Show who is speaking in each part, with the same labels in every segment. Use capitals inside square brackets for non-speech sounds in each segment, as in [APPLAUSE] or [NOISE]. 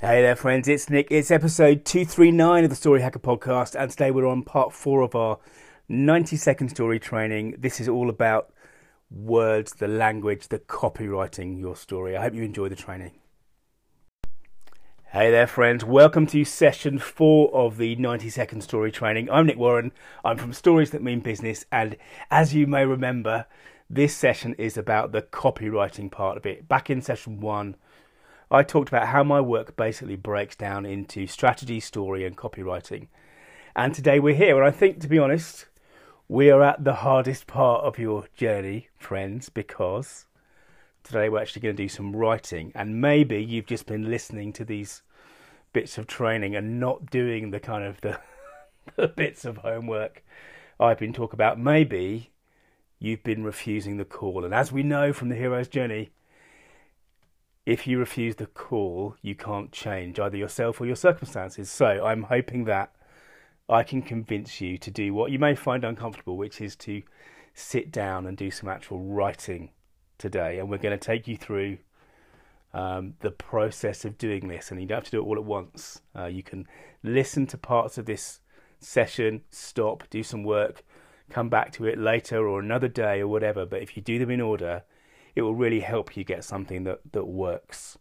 Speaker 1: Hey there, friends. It's Nick. It's episode 239 of the Story Hacker podcast, and today we're on part four of our 90 second story training. This is all about words, the language, the copywriting your story. I hope you enjoy the training. Hey there, friends. Welcome to session four of the 90 second story training. I'm Nick Warren. I'm from Stories That Mean Business, and as you may remember, this session is about the copywriting part of it. Back in session one, I talked about how my work basically breaks down into strategy, story, and copywriting. And today we're here, and I think, to be honest, we are at the hardest part of your journey, friends, because today we're actually going to do some writing. And maybe you've just been listening to these bits of training and not doing the kind of the, [LAUGHS] the bits of homework I've been talking about. Maybe you've been refusing the call. And as we know from the hero's journey, if you refuse the call, you can't change either yourself or your circumstances. So I'm hoping that I can convince you to do what you may find uncomfortable, which is to sit down and do some actual writing today. And we're going to take you through um, the process of doing this. And you don't have to do it all at once. Uh, you can listen to parts of this session, stop, do some work, come back to it later or another day or whatever. But if you do them in order, it will really help you get something that, that works.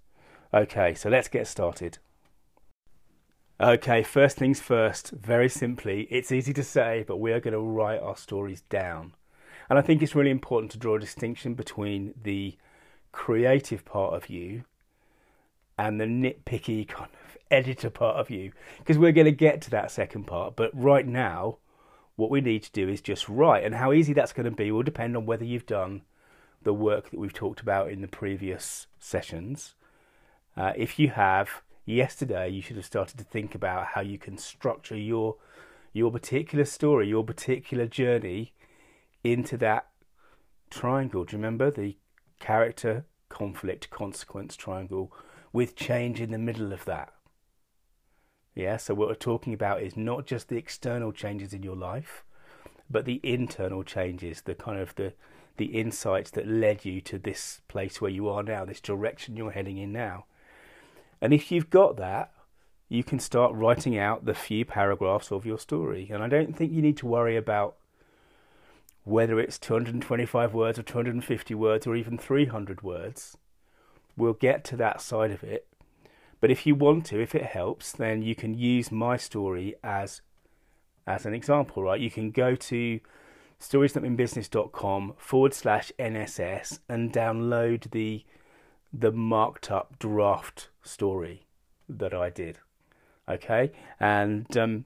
Speaker 1: Okay, so let's get started. Okay, first things first, very simply, it's easy to say, but we are going to write our stories down. And I think it's really important to draw a distinction between the creative part of you and the nitpicky [LAUGHS] kind of editor part of you, because we're going to get to that second part. But right now, what we need to do is just write. And how easy that's going to be will depend on whether you've done the work that we've talked about in the previous sessions. Uh, if you have, yesterday you should have started to think about how you can structure your your particular story, your particular journey into that triangle. Do you remember the character, conflict, consequence triangle with change in the middle of that? Yeah, so what we're talking about is not just the external changes in your life, but the internal changes, the kind of the the insights that led you to this place where you are now, this direction you're heading in now. And if you've got that, you can start writing out the few paragraphs of your story. And I don't think you need to worry about whether it's 225 words or 250 words or even 300 words. We'll get to that side of it. But if you want to, if it helps, then you can use my story as as an example, right? You can go to storiesthatmeanbusiness.com forward slash NSS and download the the marked up draft story that I did. Okay, and um,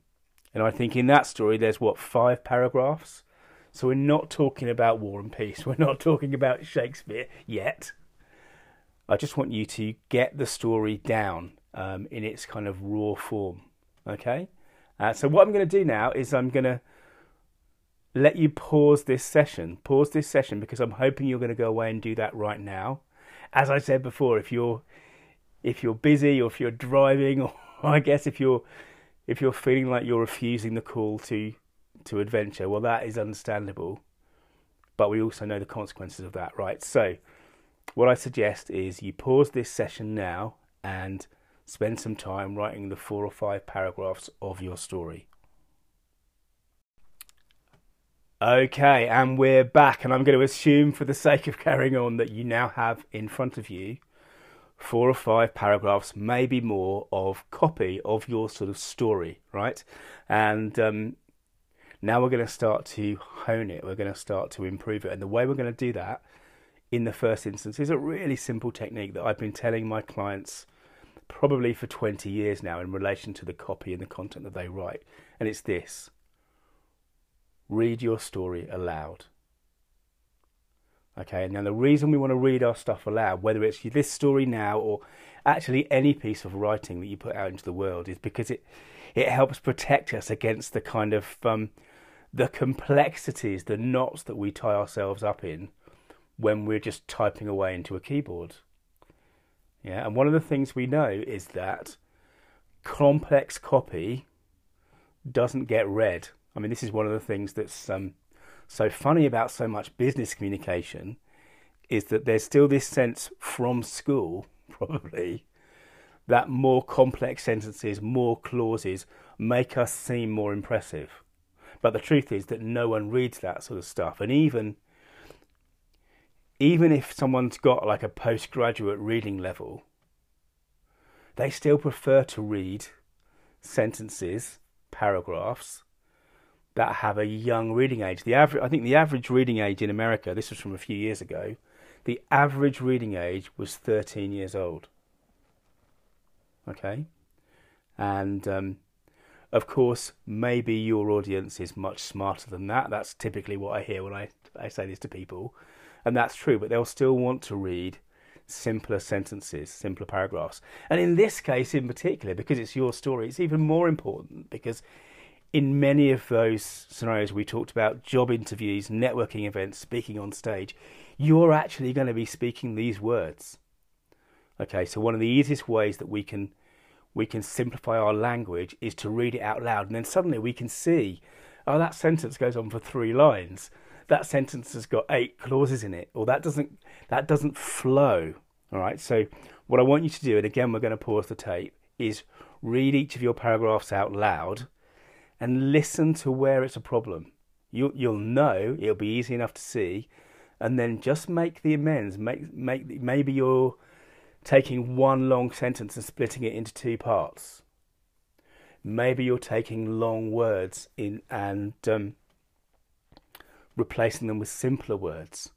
Speaker 1: and I think in that story there's what five paragraphs. So we're not talking about War and Peace. [LAUGHS] We're not talking about Shakespeare yet. I just want you to get the story down um, in its kind of raw form. Okay. Uh, so what I'm going to do now is I'm going to let you pause this session. Pause this session because I'm hoping you're going to go away and do that right now. As I said before, if you're if you're busy or if you're driving or [LAUGHS] I guess if you're if you're feeling like you're refusing the call to to adventure, well that is understandable. But we also know the consequences of that, right? So what I suggest is you pause this session now and spend some time writing the four or five paragraphs of your story. Okay, and we're back, and I'm going to assume, for the sake of carrying on, that you now have in front of you four or five paragraphs, maybe more, of copy of your sort of story, right? And um, now we're going to start to hone it, we're going to start to improve it. And the way we're going to do that in the first instance is a really simple technique that I've been telling my clients probably for 20 years now in relation to the copy and the content that they write. And it's this read your story aloud. Okay, now the reason we want to read our stuff aloud, whether it's this story now or actually any piece of writing that you put out into the world, is because it it helps protect us against the kind of um, the complexities, the knots that we tie ourselves up in when we're just typing away into a keyboard. Yeah, and one of the things we know is that complex copy doesn't get read I mean, this is one of the things that's um, so funny about so much business communication is that there's still this sense from school, [LAUGHS] probably, that more complex sentences, more clauses make us seem more impressive. But the truth is that no one reads that sort of stuff. And even even if someone's got like a postgraduate reading level, they still prefer to read sentences, paragraphs that have a young reading age. The average, I think, the average reading age in America. This was from a few years ago. The average reading age was 13 years old. Okay, and um, of course, maybe your audience is much smarter than that. That's typically what I hear when I, I say this to people. And that's true, but they'll still want to read simpler sentences, simpler paragraphs. And in this case in particular, because it's your story, it's even more important because in many of those scenarios we talked about job interviews, networking events, speaking on stage, you're actually going to be speaking these words. Okay, so one of the easiest ways that we can we can simplify our language is to read it out loud and then suddenly we can see oh that sentence goes on for 3 lines that sentence has got eight clauses in it, or that doesn't that doesn't flow. All right. So what I want you to do, and again we're going to pause the tape, is read each of your paragraphs out loud, and listen to where it's a problem. You you'll know it'll be easy enough to see, and then just make the amends. Make make maybe you're taking one long sentence and splitting it into two parts. Maybe you're taking long words in and um, replacing them with simpler words.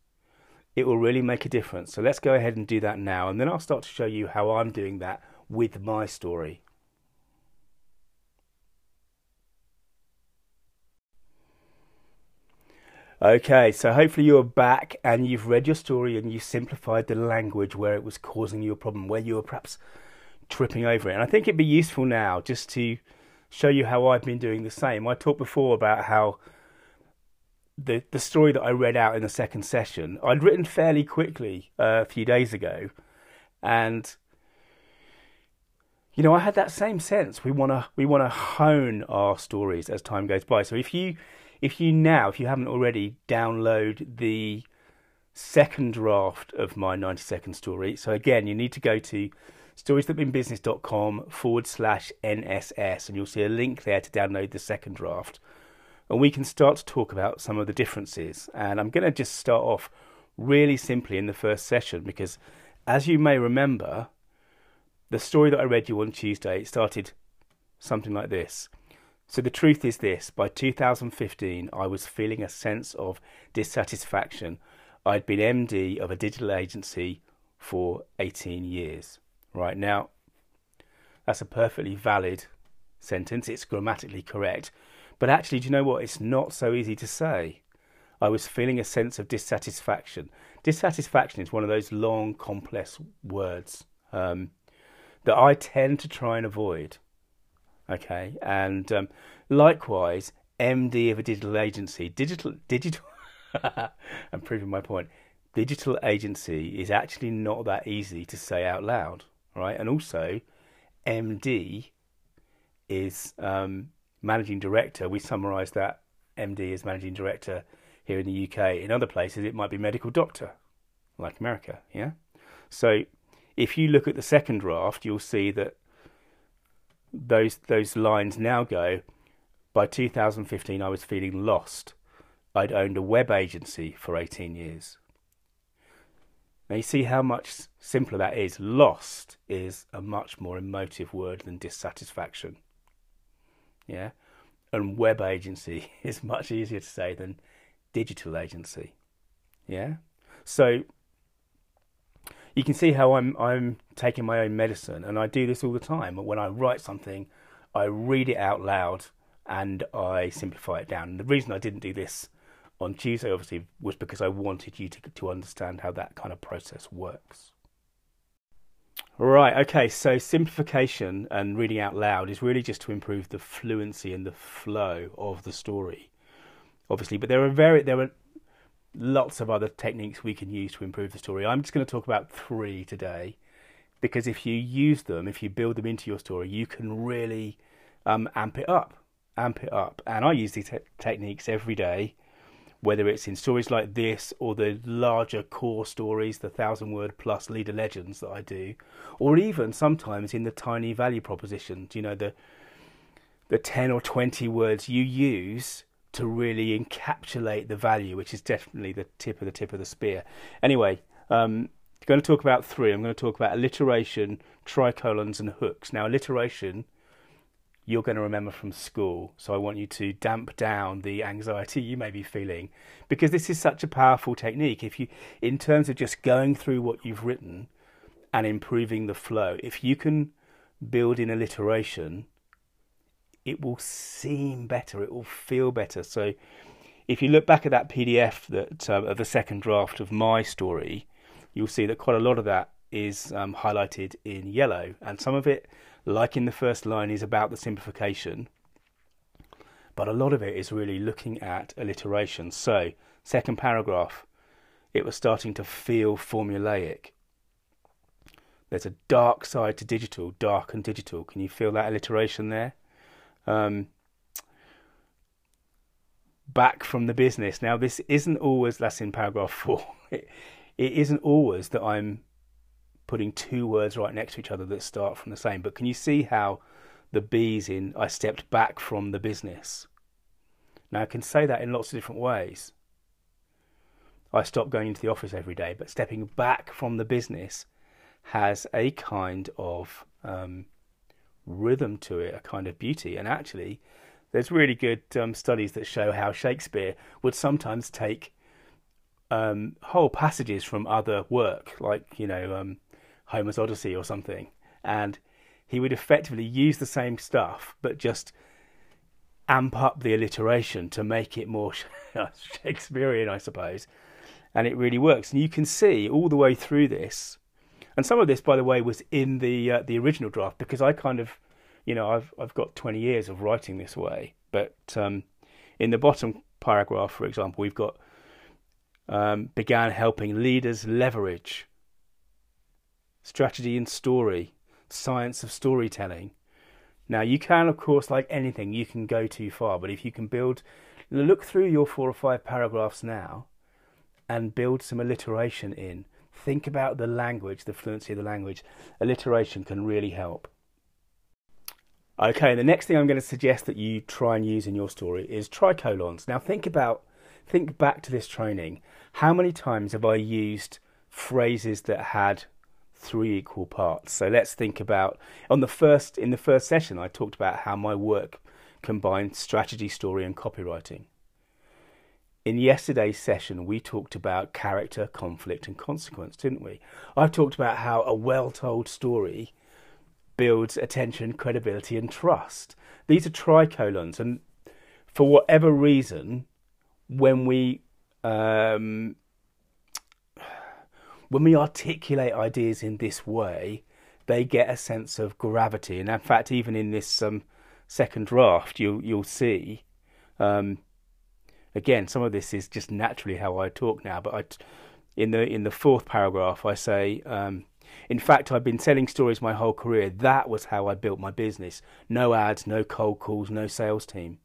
Speaker 1: It will really make a difference. So let's go ahead and do that now, and then I'll start to show you how I'm doing that with my story. Okay, so hopefully you're back and you've read your story and you simplified the language where it was causing you a problem, where you were perhaps tripping over it. And I think it'd be useful now just to show you how I've been doing the same. I talked before about how the the story that I read out in the second session, I'd written fairly quickly uh, a few days ago, and you know I had that same sense. We want to we want to hone our stories as time goes by. So if you if you now if you haven't already download the second draft of my 90 second story. So again, you need to go to storiesthatmeanbusiness.com forward slash NSS and you'll see a link there to download the second draft and we can start to talk about some of the differences. And I'm going to just start off really simply in the first session because, as you may remember, the story that I read you on Tuesday started something like this. So the truth is this by 2015, I was feeling a sense of dissatisfaction. I'd been MD of a digital agency for 18 years. Right now, that's a perfectly valid sentence, it's grammatically correct. But actually, do you know what? It's not so easy to say. I was feeling a sense of dissatisfaction. Dissatisfaction is one of those long, complex words um, that I tend to try and avoid. Okay, and um, likewise, MD of a digital agency, digital, digital. [LAUGHS] I'm proving my point. Digital agency is actually not that easy to say out loud, right? And also, MD is um, managing director, we summarise that MD is managing director here in the UK. In other places, it might be medical doctor, like America. Yeah. So if you look at the second draft, you'll see that those those lines now go. By 2015, I was feeling lost. I'd owned a web agency for 18 years. Now you see how much simpler that is. Lost is a much more emotive word than dissatisfaction. Yeah. And web agency [LAUGHS] is much easier to say than digital agency. Yeah. So you can see how I'm I'm taking my own medicine, and I do this all the time. When I write something, I read it out loud and I simplify it down. And the reason I didn't do this on Tuesday, obviously, was because I wanted you to to understand how that kind of process works. Right, okay, so simplification and reading out loud is really just to improve the fluency and the flow of the story. Obviously, but there are very there are lots of other techniques we can use to improve the story. I'm just going to talk about 3 today because if you use them, if you build them into your story, you can really um, amp it up, amp it up. And I use these te- techniques every day whether it's in stories like this or the larger core stories, the thousand word plus leader legends that I do, or even sometimes in the tiny value propositions, you know, the the 10 or 20 words you use to really encapsulate the value, which is definitely the tip of the tip of the spear. Anyway, um, I'm going to talk about three. I'm going to talk about alliteration, tricolons, and hooks. Now, alliteration you're going to remember from school. So I want you to damp down the anxiety you may be feeling because this is such a powerful technique. If you, in terms of just going through what you've written and improving the flow, if you can build in alliteration, it will seem better, it will feel better. So if you look back at that PDF that uh, of the second draft of my story, you'll see that quite a lot of that is um, highlighted in yellow, and some of it like in the first line, is about the simplification, but a lot of it is really looking at alliteration. So, second paragraph, it was starting to feel formulaic. There's a dark side to digital, dark and digital. Can you feel that alliteration there? Um, back from the business. Now, this isn't always, that's in paragraph [LAUGHS] four, it, it isn't always that I'm putting two words right next to each other that start from the same. But can you see how the B's in I stepped back from the business? Now I can say that in lots of different ways. I stopped going into the office every day, but stepping back from the business has a kind of um, rhythm to it, a kind of beauty. And actually, there's really good um, studies that show how Shakespeare would sometimes take um, whole passages from other work, like you know um, Homer's Odyssey or something, and he would effectively use the same stuff but just amp up the alliteration to make it more [LAUGHS] Shakespearean, I suppose. And it really works. And you can see all the way through this, and some of this, by the way, was in the uh, the original draft because I kind of, you know, I've I've got 20 years of writing this way. But um, in the bottom paragraph, for example, we've got um, began helping leaders leverage strategy and story, science of storytelling. Now, you can, of course, like anything, you can go too far, but if you can build, look through your four or five paragraphs now and build some alliteration in. Think about the language, the fluency of the language. Alliteration can really help. Okay, the next thing I'm going to suggest that you try and use in your story is tricolons. Now, think about, think back to this training. How many times have I used phrases that had three equal parts. So let's think about on the first in the first session I talked about how my work combined strategy, story and copywriting. In yesterday's session we talked about character, conflict and consequence, didn't we? I talked about how a well-told story builds attention, credibility and trust. These are tricolons and for whatever reason when we um, when we articulate ideas in this way, they get a sense of gravity. And in fact, even in this um, second draft, you, you'll see, um, again, some of this is just naturally how I talk now. But I, in the in the fourth paragraph, I say, um, in fact, I've been selling stories my whole career. That was how I built my business. No ads, no cold calls, no sales team.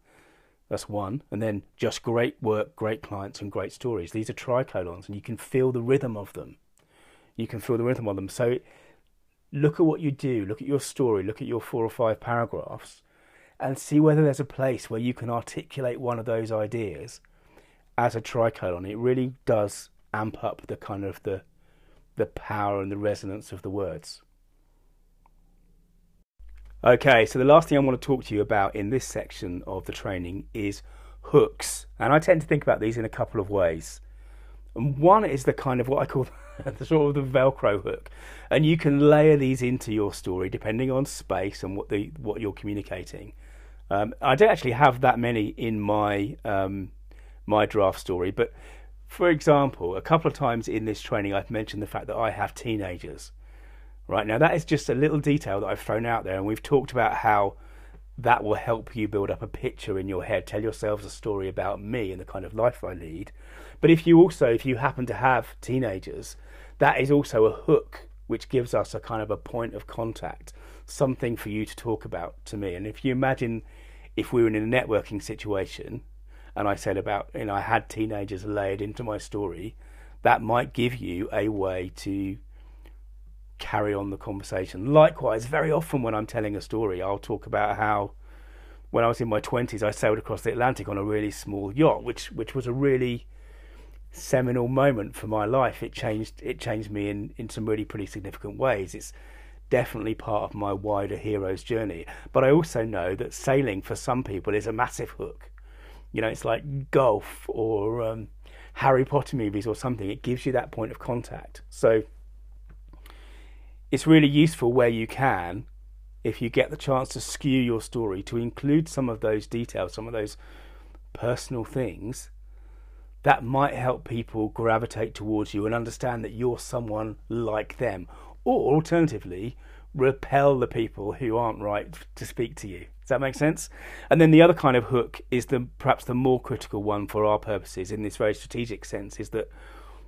Speaker 1: That's one. And then just great work, great clients, and great stories. These are tricolons, and you can feel the rhythm of them you can feel the rhythm on them. So look at what you do, look at your story, look at your four or five paragraphs, and see whether there's a place where you can articulate one of those ideas as a tricolon. It really does amp up the kind of the the power and the resonance of the words. Okay, so the last thing I want to talk to you about in this section of the training is hooks. And I tend to think about these in a couple of ways. And one is the kind of what I call [LAUGHS] the sort of the Velcro hook, and you can layer these into your story depending on space and what the what you're communicating. Um, I don't actually have that many in my um, my draft story, but for example, a couple of times in this training, I've mentioned the fact that I have teenagers. Right now, that is just a little detail that I've thrown out there, and we've talked about how that will help you build up a picture in your head, tell yourselves a story about me and the kind of life I lead. But if you also, if you happen to have teenagers, that is also a hook which gives us a kind of a point of contact, something for you to talk about to me. And if you imagine if we were in a networking situation and I said about, you know, I had teenagers layered into my story, that might give you a way to carry on the conversation. Likewise, very often when I'm telling a story, I'll talk about how when I was in my 20s, I sailed across the Atlantic on a really small yacht, which which was a really seminal moment for my life. It changed it changed me in, in some really pretty significant ways. It's definitely part of my wider hero's journey. But I also know that sailing for some people is a massive hook. You know, it's like golf or um, Harry Potter movies or something. It gives you that point of contact. So it's really useful where you can if you get the chance to skew your story to include some of those details, some of those personal things that might help people gravitate towards you and understand that you're someone like them. Or alternatively, repel the people who aren't right to speak to you. Does that make sense? And then the other kind of hook is the perhaps the more critical one for our purposes in this very strategic sense is that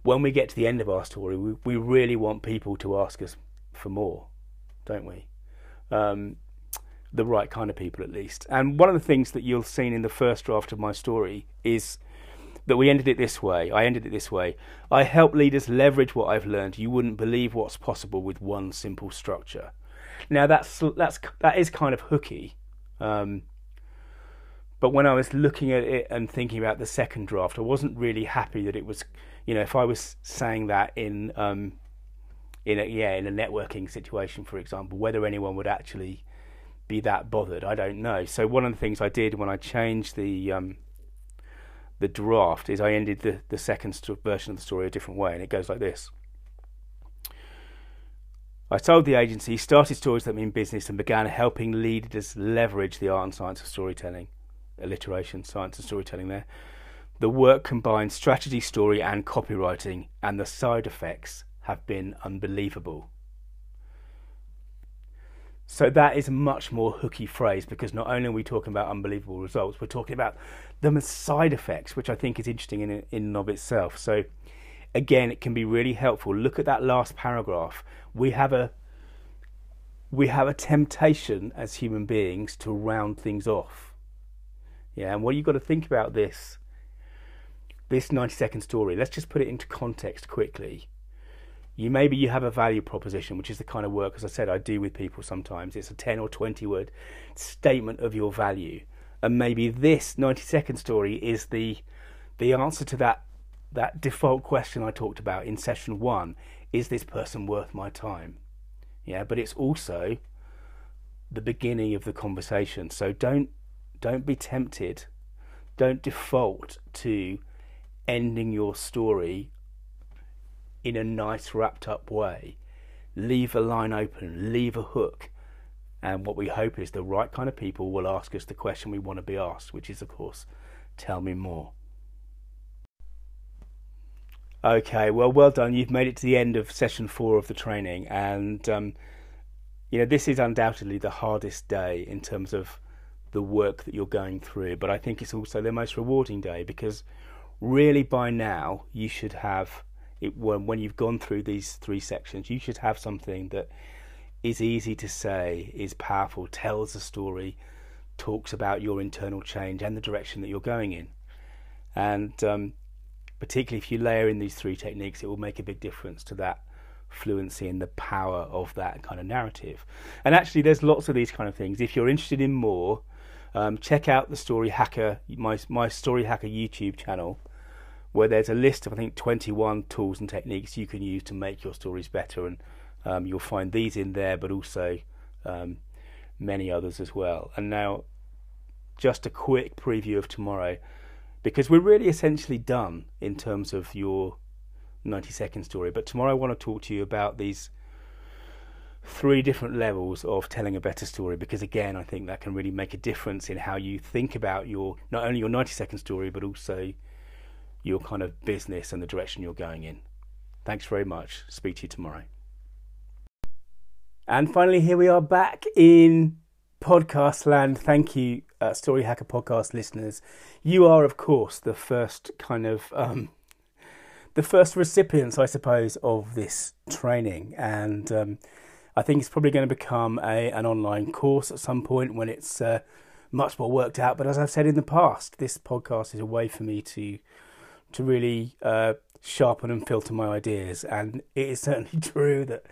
Speaker 1: when we get to the end of our story, we, we really want people to ask us for more, don't we? Um, the right kind of people, at least. And one of the things that you'll see in the first draft of my story is that we ended it this way. I ended it this way. I help leaders leverage what I've learned. You wouldn't believe what's possible with one simple structure. Now that's that's that is kind of hooky. Um, but when I was looking at it and thinking about the second draft, I wasn't really happy that it was, you know, if I was saying that in um, in a yeah in a networking situation, for example, whether anyone would actually be that bothered, I don't know. So one of the things I did when I changed the um, the draft is I ended the, the second st- version of the story a different way, and it goes like this. I told the agency, started stories that mean business, and began helping leaders leverage the art and science of storytelling. Alliteration, science and storytelling there. The work combines strategy, story, and copywriting, and the side effects have been unbelievable. So that is a much more hooky phrase because not only are we talking about unbelievable results, we're talking about the side effects, which I think is interesting in in and of itself. So again, it can be really helpful. Look at that last paragraph. We have a we have a temptation as human beings to round things off. Yeah, and what you've got to think about this this 90 second story, let's just put it into context quickly you maybe you have a value proposition which is the kind of work as i said i do with people sometimes it's a 10 or 20 word statement of your value and maybe this 90 second story is the the answer to that that default question i talked about in session 1 is this person worth my time yeah but it's also the beginning of the conversation so don't don't be tempted don't default to ending your story in a nice wrapped up way. Leave a line open, leave a hook. And what we hope is the right kind of people will ask us the question we want to be asked, which is, of course, tell me more. Okay, well, well done. You've made it to the end of session four of the training, and um, you know this is undoubtedly the hardest day in terms of the work that you're going through. But I think it's also the most rewarding day because really by now you should have it, when, when you've gone through these three sections, you should have something that is easy to say, is powerful, tells a story, talks about your internal change and the direction that you're going in. And um, particularly if you layer in these three techniques, it will make a big difference to that fluency and the power of that kind of narrative. And actually, there's lots of these kind of things. If you're interested in more, um, check out the Story Hacker, my my Story Hacker YouTube channel where there's a list of I think 21 tools and techniques you can use to make your stories better, and um, you'll find these in there, but also um, many others as well. And now, just a quick preview of tomorrow, because we're really essentially done in terms of your 90 second story. But tomorrow I want to talk to you about these three different levels of telling a better story because again I think that can really make a difference in how you think about your not only your 90 second story but also your kind of business and the direction you're going in. Thanks very much. Speak to you tomorrow. And finally, here we are back in podcast land. Thank you, uh, Story Hacker podcast listeners. You are, of course, the first kind of um, the first recipients, I suppose, of this training, and um, I think it's probably going to become a an online course at some point when it's uh, much more worked out. But as I've said in the past, this podcast is a way for me to to really uh, sharpen and filter my ideas. And it is certainly [LAUGHS] true that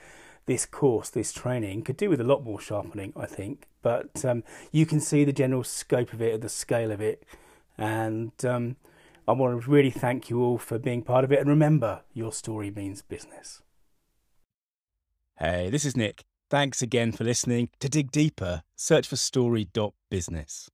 Speaker 1: this course, this training, could do with a lot more sharpening, I think. But um, you can see the general scope of it, the scale of it, and um, I want to really thank you all for being part of it. And remember, your story means business. Hey, this is Nick. Thanks again for listening. To dig deeper, search for story.business.